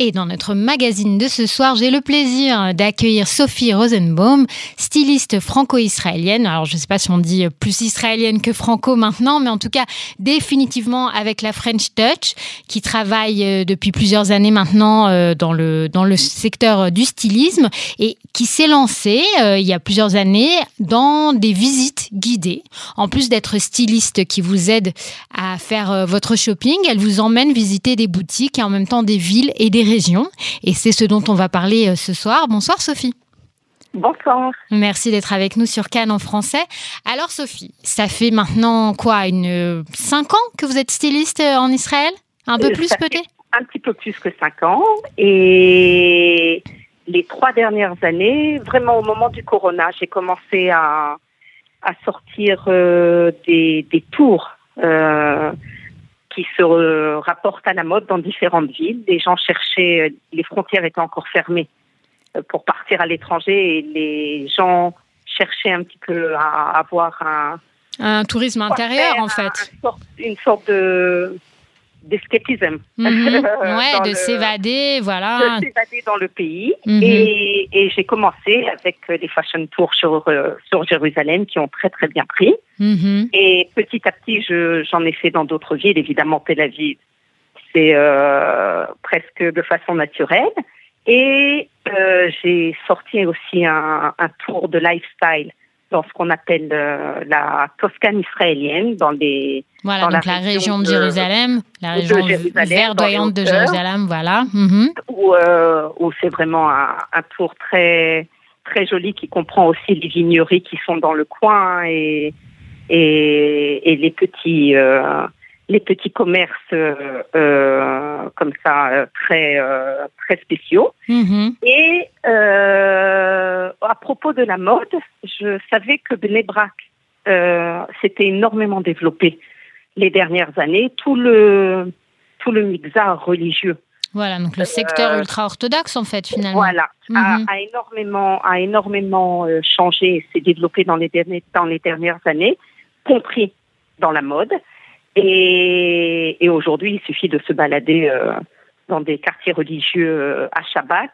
Et dans notre magazine de ce soir, j'ai le plaisir d'accueillir Sophie Rosenbaum, styliste franco-israélienne. Alors, je ne sais pas si on dit plus israélienne que franco maintenant, mais en tout cas, définitivement avec la French Touch, qui travaille euh, depuis plusieurs années maintenant euh, dans le, dans le secteur du stylisme et qui s'est lancée euh, il y a plusieurs années dans des visites guidées. En plus d'être styliste qui vous aide à faire votre shopping, elle vous emmène visiter des boutiques et en même temps des villes et des régions. Et c'est ce dont on va parler euh, ce soir. Bonsoir Sophie. Bonsoir. Merci d'être avec nous sur Cannes en français. Alors Sophie, ça fait maintenant quoi, une cinq ans que vous êtes styliste euh, en Israël? Un peu euh, plus peut-être? Un petit peu plus que cinq ans. Et les trois dernières années, vraiment au moment du corona, j'ai commencé à, à sortir des, des, tours qui se rapportent à la mode dans différentes villes. Les gens cherchaient, les frontières étaient encore fermées euh, pour partir à l'étranger et les gens cherchaient un petit peu à avoir un... Un tourisme intérieur, en fait. une sorte de d'escapisme. Mhm. ouais, de s'évader, voilà. De s'évader dans le pays. Mhm. Et, et j'ai commencé avec des fashion tours sur, euh, sur Jérusalem qui ont très très bien pris. Mhm. Et petit à petit, j'en ai fait dans d'autres villes, évidemment Tel Aviv. C'est euh, presque de façon naturelle. Et euh, j'ai sorti aussi un, un tour de lifestyle dans ce qu'on appelle euh, la Toscane israélienne, dans les voilà dans donc la, région, de Jérusalem, la région verdoyante de Jérusalem, voilà, mhm. où, euh, où c'est vraiment un, un, tour très très joli qui comprend aussi les vigneries qui sont dans le coin et et, et les petits euh, les petits commerces euh, euh, comme ça euh, très très spéciaux. Mm-hmm. Et à propos de la mode, je savais que Bnebrak s'était énormément développé les dernières années. Tout le tout le mixar religieux. Voilà, donc le secteur ultra-orthodoxe, en fait, finalement. Voilà, a, mm-hmm. a, énormément, a énormément changé et s'est développé dans les, derniers, dans les dernières années, compris dans la mode. Et, aujourd'hui, il suffit de se balader euh, dans des quartiers religieux euh, à Shabbat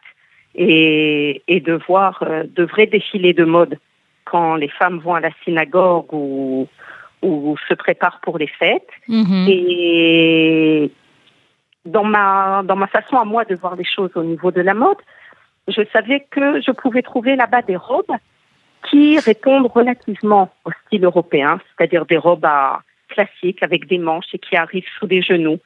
et, de voir euh, de vrais défilés de mode quand les femmes vont à la synagogue ou, ou se préparent pour les fêtes. Mhm. Et dans ma, dans ma façon à moi de voir les choses au niveau de la mode, je savais que je pouvais trouver là-bas des robes qui répondent relativement au style européen, c'est-à-dire des robes à, classique avec des manches et qui arrive sous les genoux,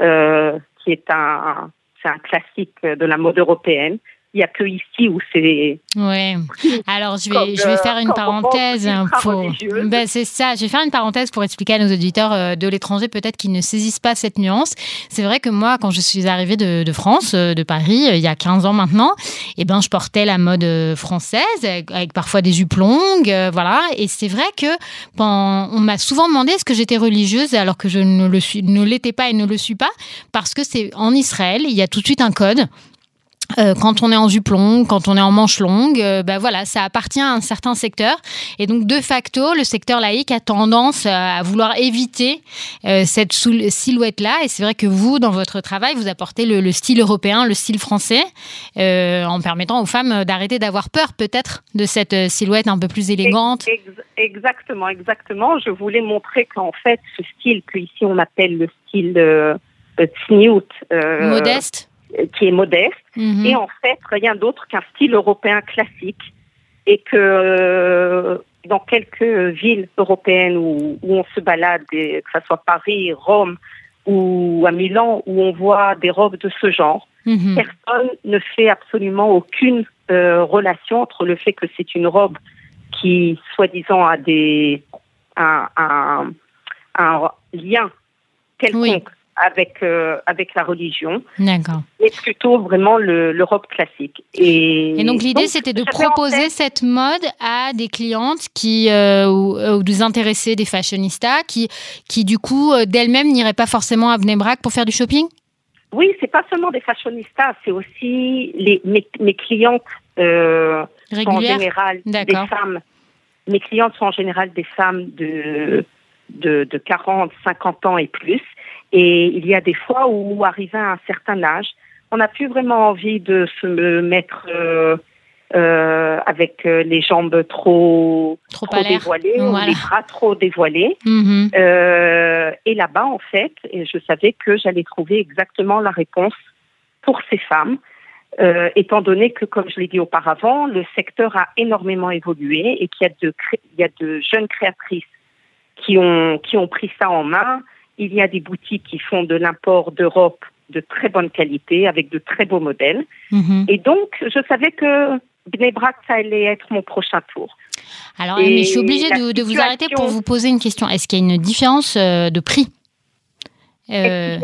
euh, qui est un, c'est un classique de la mode européenne. Il n'y a que ici où c'est. Oui. Alors, je vais, je vais faire une parenthèse pour. Ben, c'est ça. Je vais faire une parenthèse pour expliquer à nos auditeurs euh, de l'étranger, peut-être qu'ils ne saisissent pas cette nuance. C'est vrai que moi, quand je suis arrivée de, de France, euh, de Paris, il y a 15 ans maintenant, eh ben, je portais la mode française, avec parfois des jupes longues, voilà. Et c'est vrai que on m'a souvent demandé est-ce que j'étais religieuse, alors que je ne le suis, ne l'étais pas et ne le suis pas, parce que c'est en Israël, il y a tout de suite un code. Euh, quand on est en jupe longue, quand on est en manche longue, euh, ben voilà, ça appartient à un certain secteur. Et donc, de facto, le secteur laïque a tendance à vouloir éviter euh, cette silhouette-là. Et c'est vrai que vous, dans votre travail, vous apportez le, style européen, le style français, en permettant aux femmes d'arrêter d'avoir peur, peut-être, de cette silhouette un peu plus élégante. Exactement, exactement. Je voulais montrer qu'en fait, ce style qu'ici on appelle le style euh, modeste qui est modeste, mhm. et en fait rien d'autre qu'un style européen classique, et que euh, dans quelques villes européennes où, où on se balade, que ce soit Paris, Rome ou à Milan, où on voit des robes de ce genre, mhm. personne ne fait absolument aucune euh, relation entre le fait que c'est une robe qui, soi-disant, a des un, un, un lien quelconque avec euh, avec la religion. D'accord. Mais plutôt vraiment l'Europe classique. Et, et donc l'idée c'était de proposer cette mode à des clientes qui euh, ou, des intéressés, des fashionistas qui qui du coup euh, d'elles-mêmes n'iraient pas forcément à Bnebrak pour faire du shopping? Oui, c'est pas seulement des fashionistas, c'est aussi les mes, mes clientes euh, sont en général des femmes. Mes clientes sont en général des femmes de de, de 40, 50 ans et plus et il y a des fois où, arrivé à un certain âge, qu'on n'a plus vraiment envie de se mettre euh, avec euh, les jambes trop, trop, dévoilées, ou les bras trop dévoilés. Mm-hmm. Euh, et là-bas, en fait, je savais que j'allais trouver exactement la réponse pour ces femmes, étant donné que, comme je l'ai dit auparavant, le secteur a énormément évolué et qu'il y a de, il y a de jeunes créatrices qui ont, qui ont pris ça en main. Il y a des boutiques qui font de l'import d'Europe de très bonne qualité, avec de très beaux modèles. Mm-hmm. Et donc, je savais que Bnebrak, ça allait être mon prochain tour. Alors, mais je suis obligée de, vous arrêter pour vous poser une question. Est-ce qu'il y a une différence euh, de prix? Euh,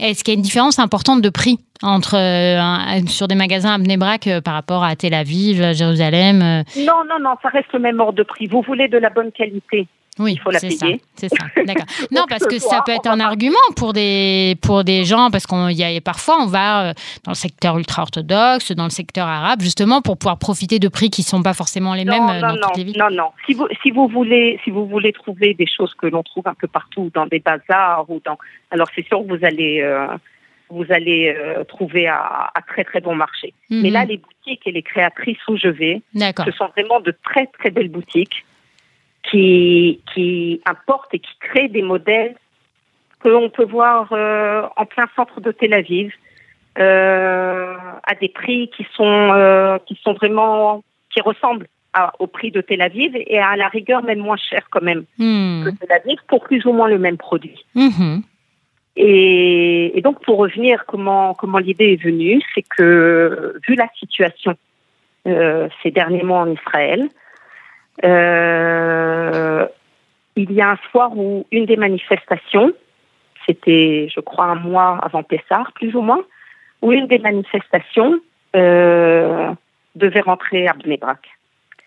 Est-ce qu'il y a une différence importante de prix entre euh, sur des magasins à Bnebrak par rapport à Tel Aviv, Jérusalem Non, non, non, ça reste le même ordre de prix. Vous voulez de la bonne qualité oui, il faut la payer. C'est ça, d'accord. non, parce que ça peut être un argument pour des, pour des gens, parce qu'on y a parfois on va euh, dans le secteur ultra-orthodoxe, dans le secteur arabe, justement pour pouvoir profiter de prix qui ne sont pas forcément les mêmes euh, non, dans toutes les villes. Non, non. Si vous, si vous voulez, si vous voulez trouver des choses que l'on trouve un peu partout, dans des bazars ou dans, alors c'est sûr que vous allez. Euh, vous allez trouver à, très très bon marché. Mhm. Mais là, les boutiques et les créatrices où je vais, ce sont vraiment de très très belles boutiques qui, qui importe et qui crée des modèles que l'on peut voir euh, en plein centre de Tel Aviv euh, à des prix qui sont euh, qui sont vraiment qui ressemblent au prix de Tel Aviv et à la rigueur même moins cher quand même hmm. que Tel Aviv pour plus ou moins le même produit. Hmm. Et, et, donc pour revenir comment comment l'idée est venue, c'est que vu la situation ces derniers mois en Israël, euh, il y a un soir où une des manifestations, c'était, je crois, un mois avant Pessar, plus ou moins, où une des manifestations euh, devait rentrer à Bnebrak.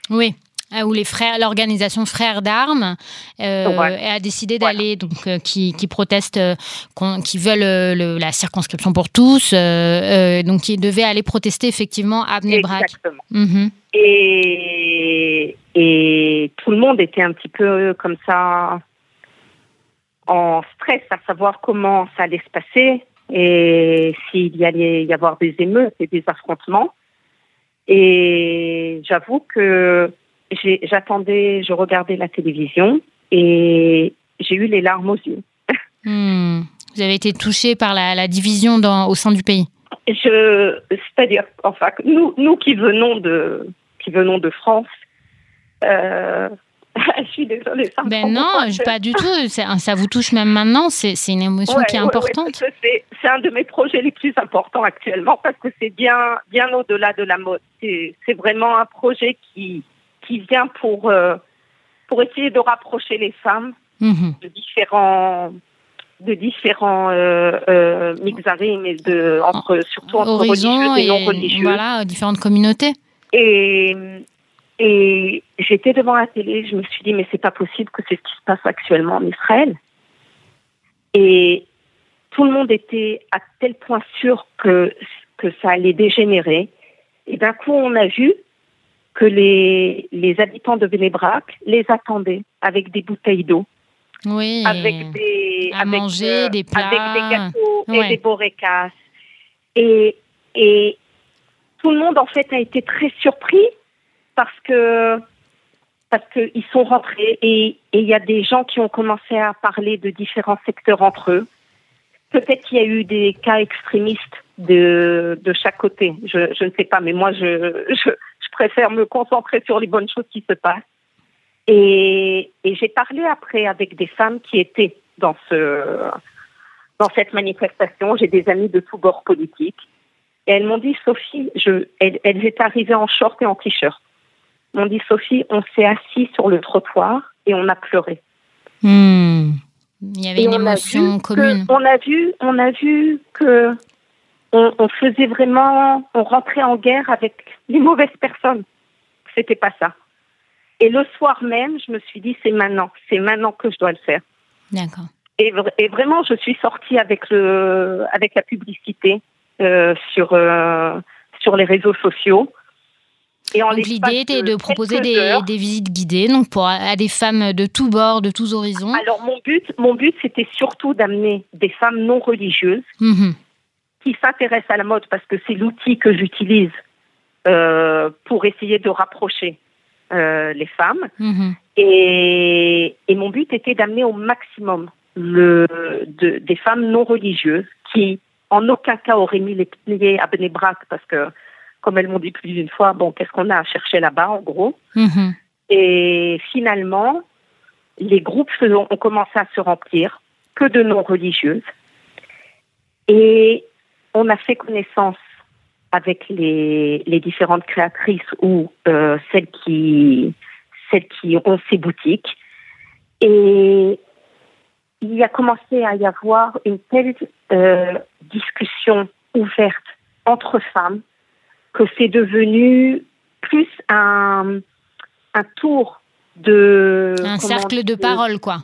Oui. Euh, où les frères, l'organisation Frères d'armes a décidé d'aller, donc qui, qui protestent, qui veulent la circonscription pour tous, donc qui devait aller protester effectivement à Bnebrak. Exactement. Mhm. Et, et tout le monde était un petit peu comme ça en stress à savoir comment ça allait se passer et s'il y allait y avoir des émeutes et des affrontements. Et j'avoue que j'attendais, je regardais la télévision et j'ai eu les larmes aux yeux. Hmm. Vous avez été touché par la, division dans, au sein du pays. Je, c'est-à-dire, enfin, nous, nous qui venons de, qui venons de France, euh, je suis désolée. Ça ben non, pas du tout. Ça vous touche même maintenant. C'est une émotion qui est importante. c'est un de mes projets les plus importants actuellement parce que c'est bien, bien au-delà de la mode. C'est vraiment un projet qui, qui vient pour, euh, pour essayer de rapprocher les femmes mhm. de différents de différents euh, euh mais de entre surtout entre religieux et non religieux. Voilà, différentes communautés. Et et j'étais devant la télé, je me suis dit, mais c'est pas possible que c'est ce qui se passe actuellement en Israël. Et tout le monde était à tel point sûr que, que ça allait dégénérer. Et d'un coup, on a vu que les, les habitants de Vénébrac les attendaient avec des bouteilles d'eau. Oui. Avec des, à manger, euh, des plats. Avec des gâteaux et des borécas. Et, et tout le monde, en fait, a été très surpris parce que parce qu'ils sont rentrés et il y a des gens qui ont commencé à parler de différents secteurs entre eux. Peut-être qu'il y a eu des cas extrémistes de, de chaque côté. Je, je ne sais pas, mais moi, je, préfère me concentrer sur les bonnes choses qui se passent. Et, et j'ai parlé après avec des femmes qui étaient dans, ce, dans cette manifestation. J'ai des amis de tous bords politiques. Et elles m'ont dit, Sophie, je, elles, elles étaient arrivées en short et en t-shirt m'ont dit Sophie, on s'est assis sur le trottoir et on a pleuré. Hmm. Il y avait une émotion commune. on a vu, on a vu que on, faisait vraiment, on rentrait en guerre avec les mauvaises personnes. C'était pas ça. Et le soir même, je me suis dit c'est maintenant, c'est maintenant que je dois le faire. D'accord. Et, et, vraiment, je suis sortie avec le, avec la publicité euh, sur euh, sur les réseaux sociaux donc l'idée était de proposer des, des, visites guidées donc pour, à des femmes de tous bords, de tous horizons. Alors mon but, mon but c'était surtout d'amener des femmes non religieuses mhm. Qui s'intéressent à la mode parce que c'est l'outil que j'utilise euh, pour essayer de rapprocher euh, les femmes. Mhm. Et, et, mon but était d'amener au maximum le, de, des femmes non religieuses qui, en aucun cas, auraient mis les pieds à Bnebrak parce que, comme elles m'ont dit plus d'une fois, bon, qu'est-ce qu'on a à chercher là-bas, en gros? Mhm. Et finalement, les groupes ont commencé à se remplir, que de non religieuses. Et on a fait connaissance avec les, les différentes créatrices ou euh, celles qui celles qui ont ces boutiques. Et il y a commencé à y avoir une telle euh, discussion ouverte entre femmes que c'est devenu plus un, un tour de... Un cercle de parole, quoi.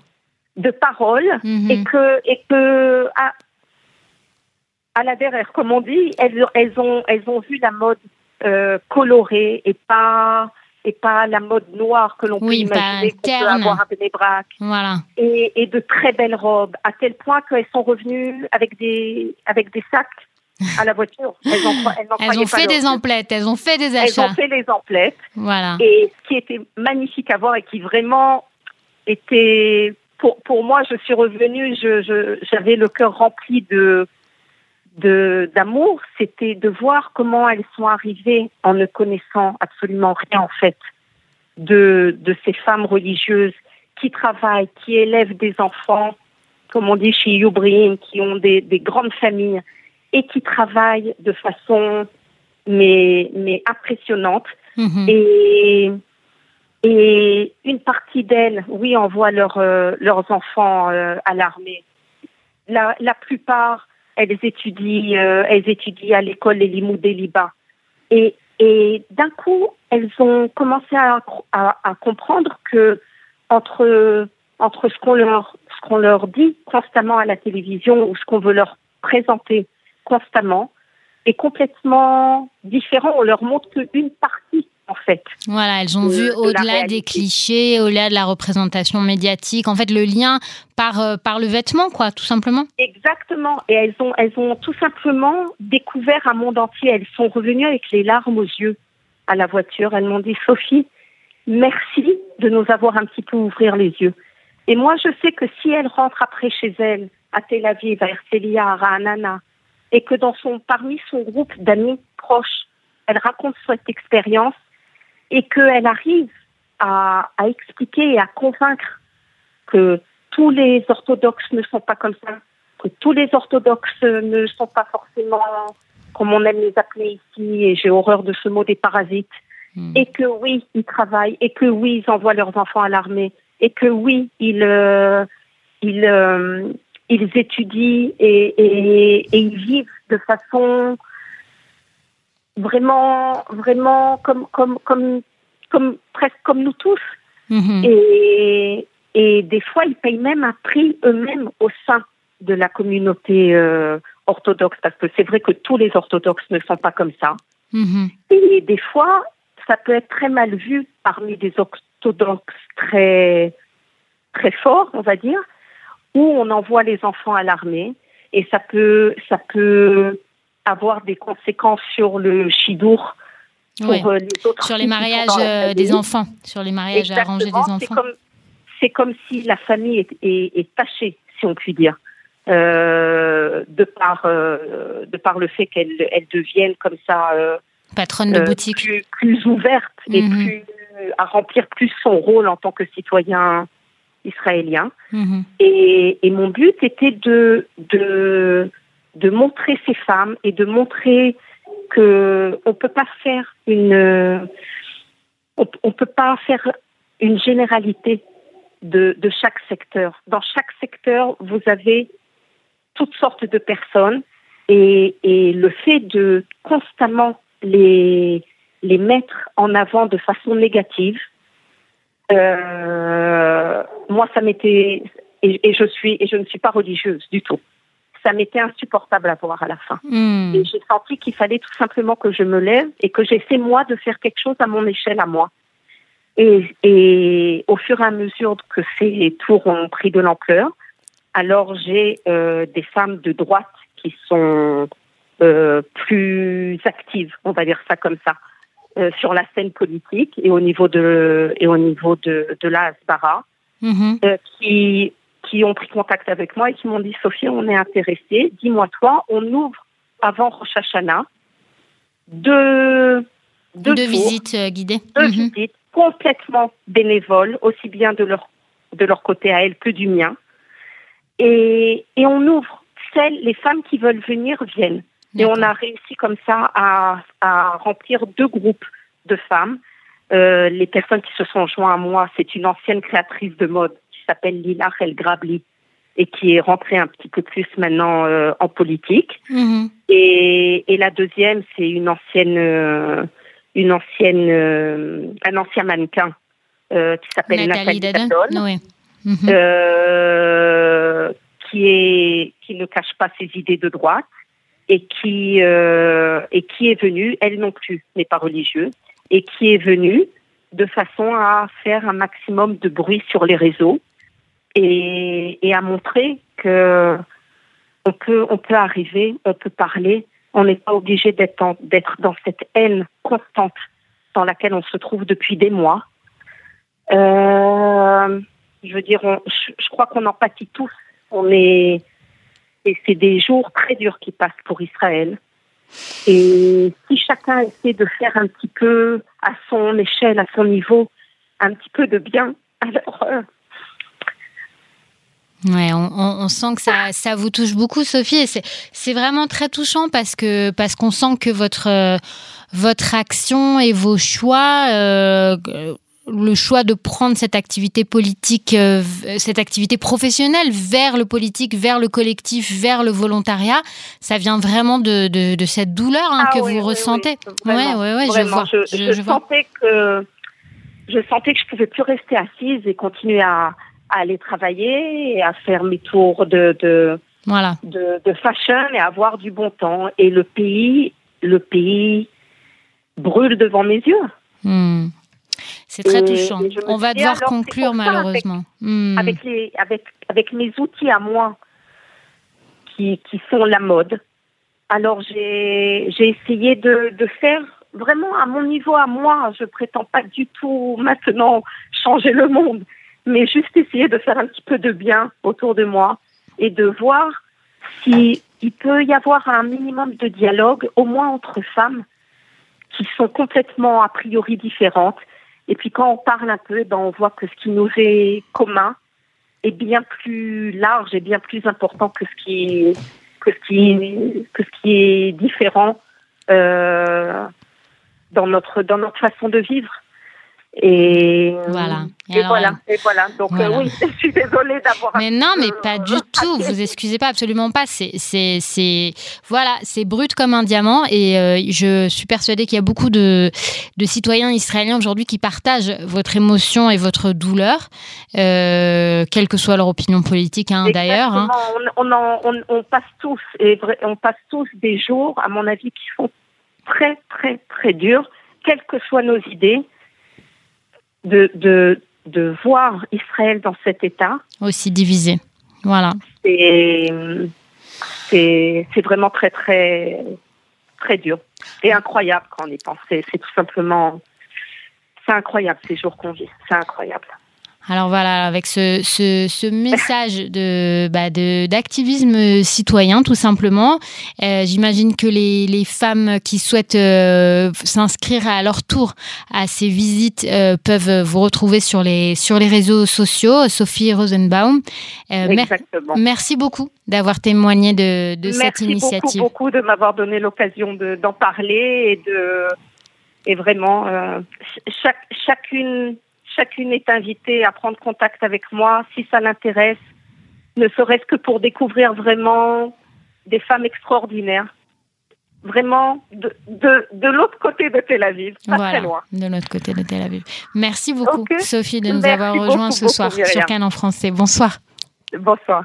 De parole, Mhm. et que, et que à, à la derrière, comme on dit, elles, elles, ont, elles ont vu la mode euh, colorée et pas, et pas la mode noire que l'on Oui, peut imaginer qu'on peut avoir à Bénébrac Voilà. et, et de très belles robes, à tel point qu'elles sont revenues avec des, avec des sacs à la voiture. Elles, en, elles, n'en Elles croyaient ont fait des emplettes, elles ont fait des Elles ont achats. fait les emplettes. Voilà. Et ce qui était magnifique à voir et qui vraiment était, pour, pour moi, je suis revenue, je, je, j'avais le cœur rempli de, d'amour, c'était de voir comment elles sont arrivées en ne connaissant absolument rien, en fait, de, de ces femmes religieuses qui travaillent, qui élèvent des enfants, comme on dit chez Youbrim, qui ont des, des grandes familles et qui travaillent de façon mais, mais impressionnante. Mhm. Et, et une partie d'elles, oui, envoient leurs euh, leurs enfants euh, à l'armée. La, la plupart, elles étudient, euh, elles étudient à l'école les Limoux des Liban. Et, et d'un coup, elles ont commencé à, à, à comprendre que entre entre ce qu'on leur ce qu'on leur dit constamment à la télévision ou ce qu'on veut leur présenter constamment est complètement différent. On leur montre qu'une partie Voilà, elles ont vu au-delà des clichés, au-delà de la représentation médiatique, en fait le lien par, euh, par le vêtement, quoi, tout simplement. Exactement. Et elles ont, elles ont tout simplement découvert un monde entier. Elles sont revenues avec les larmes aux yeux à la voiture. Elles m'ont dit, Sophie, merci de nous avoir un petit peu ouvrir les yeux. Et moi, je sais que si elles rentrent après chez elles, à Tel Aviv, à Herzliya, à Ra'anana, et que dans son, parmi son groupe d'amis proches, elle raconte cette expérience et qu'elle arrive à, à expliquer et à convaincre que tous les orthodoxes ne sont pas comme ça, que tous les orthodoxes ne sont pas forcément comme on aime les appeler ici, et j'ai horreur de ce mot des parasites, Hmm. et que oui, ils travaillent, et que oui, ils envoient leurs enfants à l'armée, et que oui, ils, euh, ils, euh, ils étudient et, et, et ils vivent de façon vraiment, vraiment comme, comme, comme, comme presque comme nous tous. Mhm. Et, et des fois, ils payent même un prix eux-mêmes au sein de la communauté euh, orthodoxe, parce que c'est vrai que tous les orthodoxes ne sont pas comme ça. Mhm. Et des fois, ça peut être très mal vu parmi des orthodoxes très, très forts, on va dire, où on envoie les enfants à l'armée, et ça peut, ça peut avoir des conséquences sur le chidour pour euh, les autres Sur les mariages euh, des enfants, sur les mariages arrangés des C'est enfants. comme, c'est comme si la famille est, est, est tachée, si on peut dire, euh, de par euh, de par le fait qu'elle elle devienne comme ça Patronne de boutique. plus, plus ouverte et Mhm. plus à remplir plus son rôle en tant que citoyen israélien. Mhm. Et, et mon but était de, de, de montrer ces femmes et de montrer que on peut pas faire une, on, on peut pas faire une généralité de, de chaque secteur. Dans chaque secteur, vous avez toutes sortes de personnes et, et le fait de constamment les, les mettre en avant de façon négative, euh, moi, ça m'était et je suis et je ne suis pas religieuse du tout. Ça m'était insupportable à voir à la fin. Et j'ai senti qu'il fallait tout simplement que je me lève et que j'essaie moi de faire quelque chose à mon échelle à moi. Et, et au fur et à mesure que ces tours ont pris de l'ampleur, alors j'ai euh, des femmes de droite qui sont plus active, on va dire ça comme ça, sur la scène politique et au niveau de et au niveau de, de la Asbara, mm-hmm. qui qui ont pris contact avec moi et qui m'ont dit Sophie, on est intéressé. Dis-moi toi, on ouvre avant Rosh Hashanah deux deux, visites guidées, deux mhm. visites complètement bénévoles, aussi bien de leur de leur côté à elles que du mien. Et, et on ouvre celles, les femmes qui veulent venir viennent. Et on a réussi comme ça à, à remplir deux groupes de femmes. Euh, les personnes qui se sont joints à moi, c'est une ancienne créatrice de mode s'appelle Lila El Grabli et qui est rentrée un petit peu plus maintenant euh, en politique. Mhm. Et, et, la deuxième, c'est une ancienne, euh, une ancienne, un ancien mannequin qui s'appelle Nathalie, Nathalie Mhm. Euh, qui est qui ne cache pas ses idées de droite et qui euh, et qui est venue, elle non plus n'est pas religieuse, et qui est venue de façon à faire un maximum de bruit sur les réseaux et, et à montrer que on peut on peut arriver, on peut parler, on n'est pas obligé d'être dans cette haine constante dans laquelle on se trouve depuis des mois. Euh, je veux dire, je, crois qu'on en pâtit tous. On est, et c'est des jours très durs qui passent pour Israël. Et si chacun essaie de faire un petit peu à son échelle, à son niveau, un petit peu de bien, alors. Euh, Ouais, on, sent que ça, ça vous touche beaucoup, Sophie, et c'est vraiment très touchant parce que parce qu'on sent que votre euh, votre action et vos choix euh, le choix de prendre cette activité politique, euh, cette activité professionnelle vers le politique, vers le collectif, vers le volontariat, ça vient vraiment de, de, cette douleur hein, ah que vous ressentez. Oui, ouais, je vois. Je, sentais que je sentais que je pouvais plus rester assise et continuer à, à aller travailler et à faire mes tours de, de voilà. de, de fashion et avoir du bon temps. Et le pays, le pays brûle devant mes yeux. Hmm. C'est très touchant. On va devoir conclure malheureusement. Hmm. Avec, les, avec, avec mes outils à moi qui, qui sont la mode, alors j'ai essayé de, de faire vraiment à mon niveau, à moi. Je prétends pas du tout maintenant changer le monde, mais juste essayer de faire un petit peu de bien autour de moi et de voir s'il peut y avoir un minimum de dialogue, au moins entre femmes qui sont complètement a priori différentes et puis quand on parle un peu, ben, on voit que ce qui nous est commun est bien plus large et bien plus important que ce qui, que ce qui, que ce qui est différent euh, dans notre dans notre façon de vivre. Et voilà. Et, voilà. Et voilà. Donc euh, oui, je suis désolée d'avoir. Mais non, mais pas du tout. Vous excusez pas, absolument pas. C'est, c'est, c'est, voilà, c'est brut comme un diamant. Et euh, je suis persuadée qu'il y a beaucoup de, de citoyens israéliens aujourd'hui qui partagent votre émotion et votre douleur, euh, quelle que soit leur opinion politique, hein, d'ailleurs. Hein. On, on, on, passe tous et on passe tous des jours, à mon avis, qui sont très, très, très durs, quelles que soient nos idées de, de, de voir Israël dans cet état. Aussi divisé. Voilà. C'est vraiment très, très, très dur. Et incroyable quand on y pense. C'est tout simplement. C'est incroyable ces jours qu'on vit. C'est incroyable. Alors voilà, avec ce, ce, message de, bah d'activisme citoyen, tout simplement, euh, j'imagine que les, les, femmes qui souhaitent euh, s'inscrire à leur tour à ces visites euh, peuvent vous retrouver sur les, sur les réseaux sociaux. Sophie Rosenbaum. Exactement. merci beaucoup d'avoir témoigné de, de cette initiative. Merci beaucoup, beaucoup de m'avoir donné l'occasion d'en parler et de et vraiment chaque, chacune chacune est invitée à prendre contact avec moi si ça l'intéresse, ne serait-ce que pour découvrir vraiment des femmes extraordinaires. Vraiment de, de, l'autre côté de Tel Aviv, pas très loin. De l'autre côté de Tel Aviv. Merci beaucoup, Sophie, de nous avoir rejoints ce soir sur Cannes en français. Bonsoir. Bonsoir.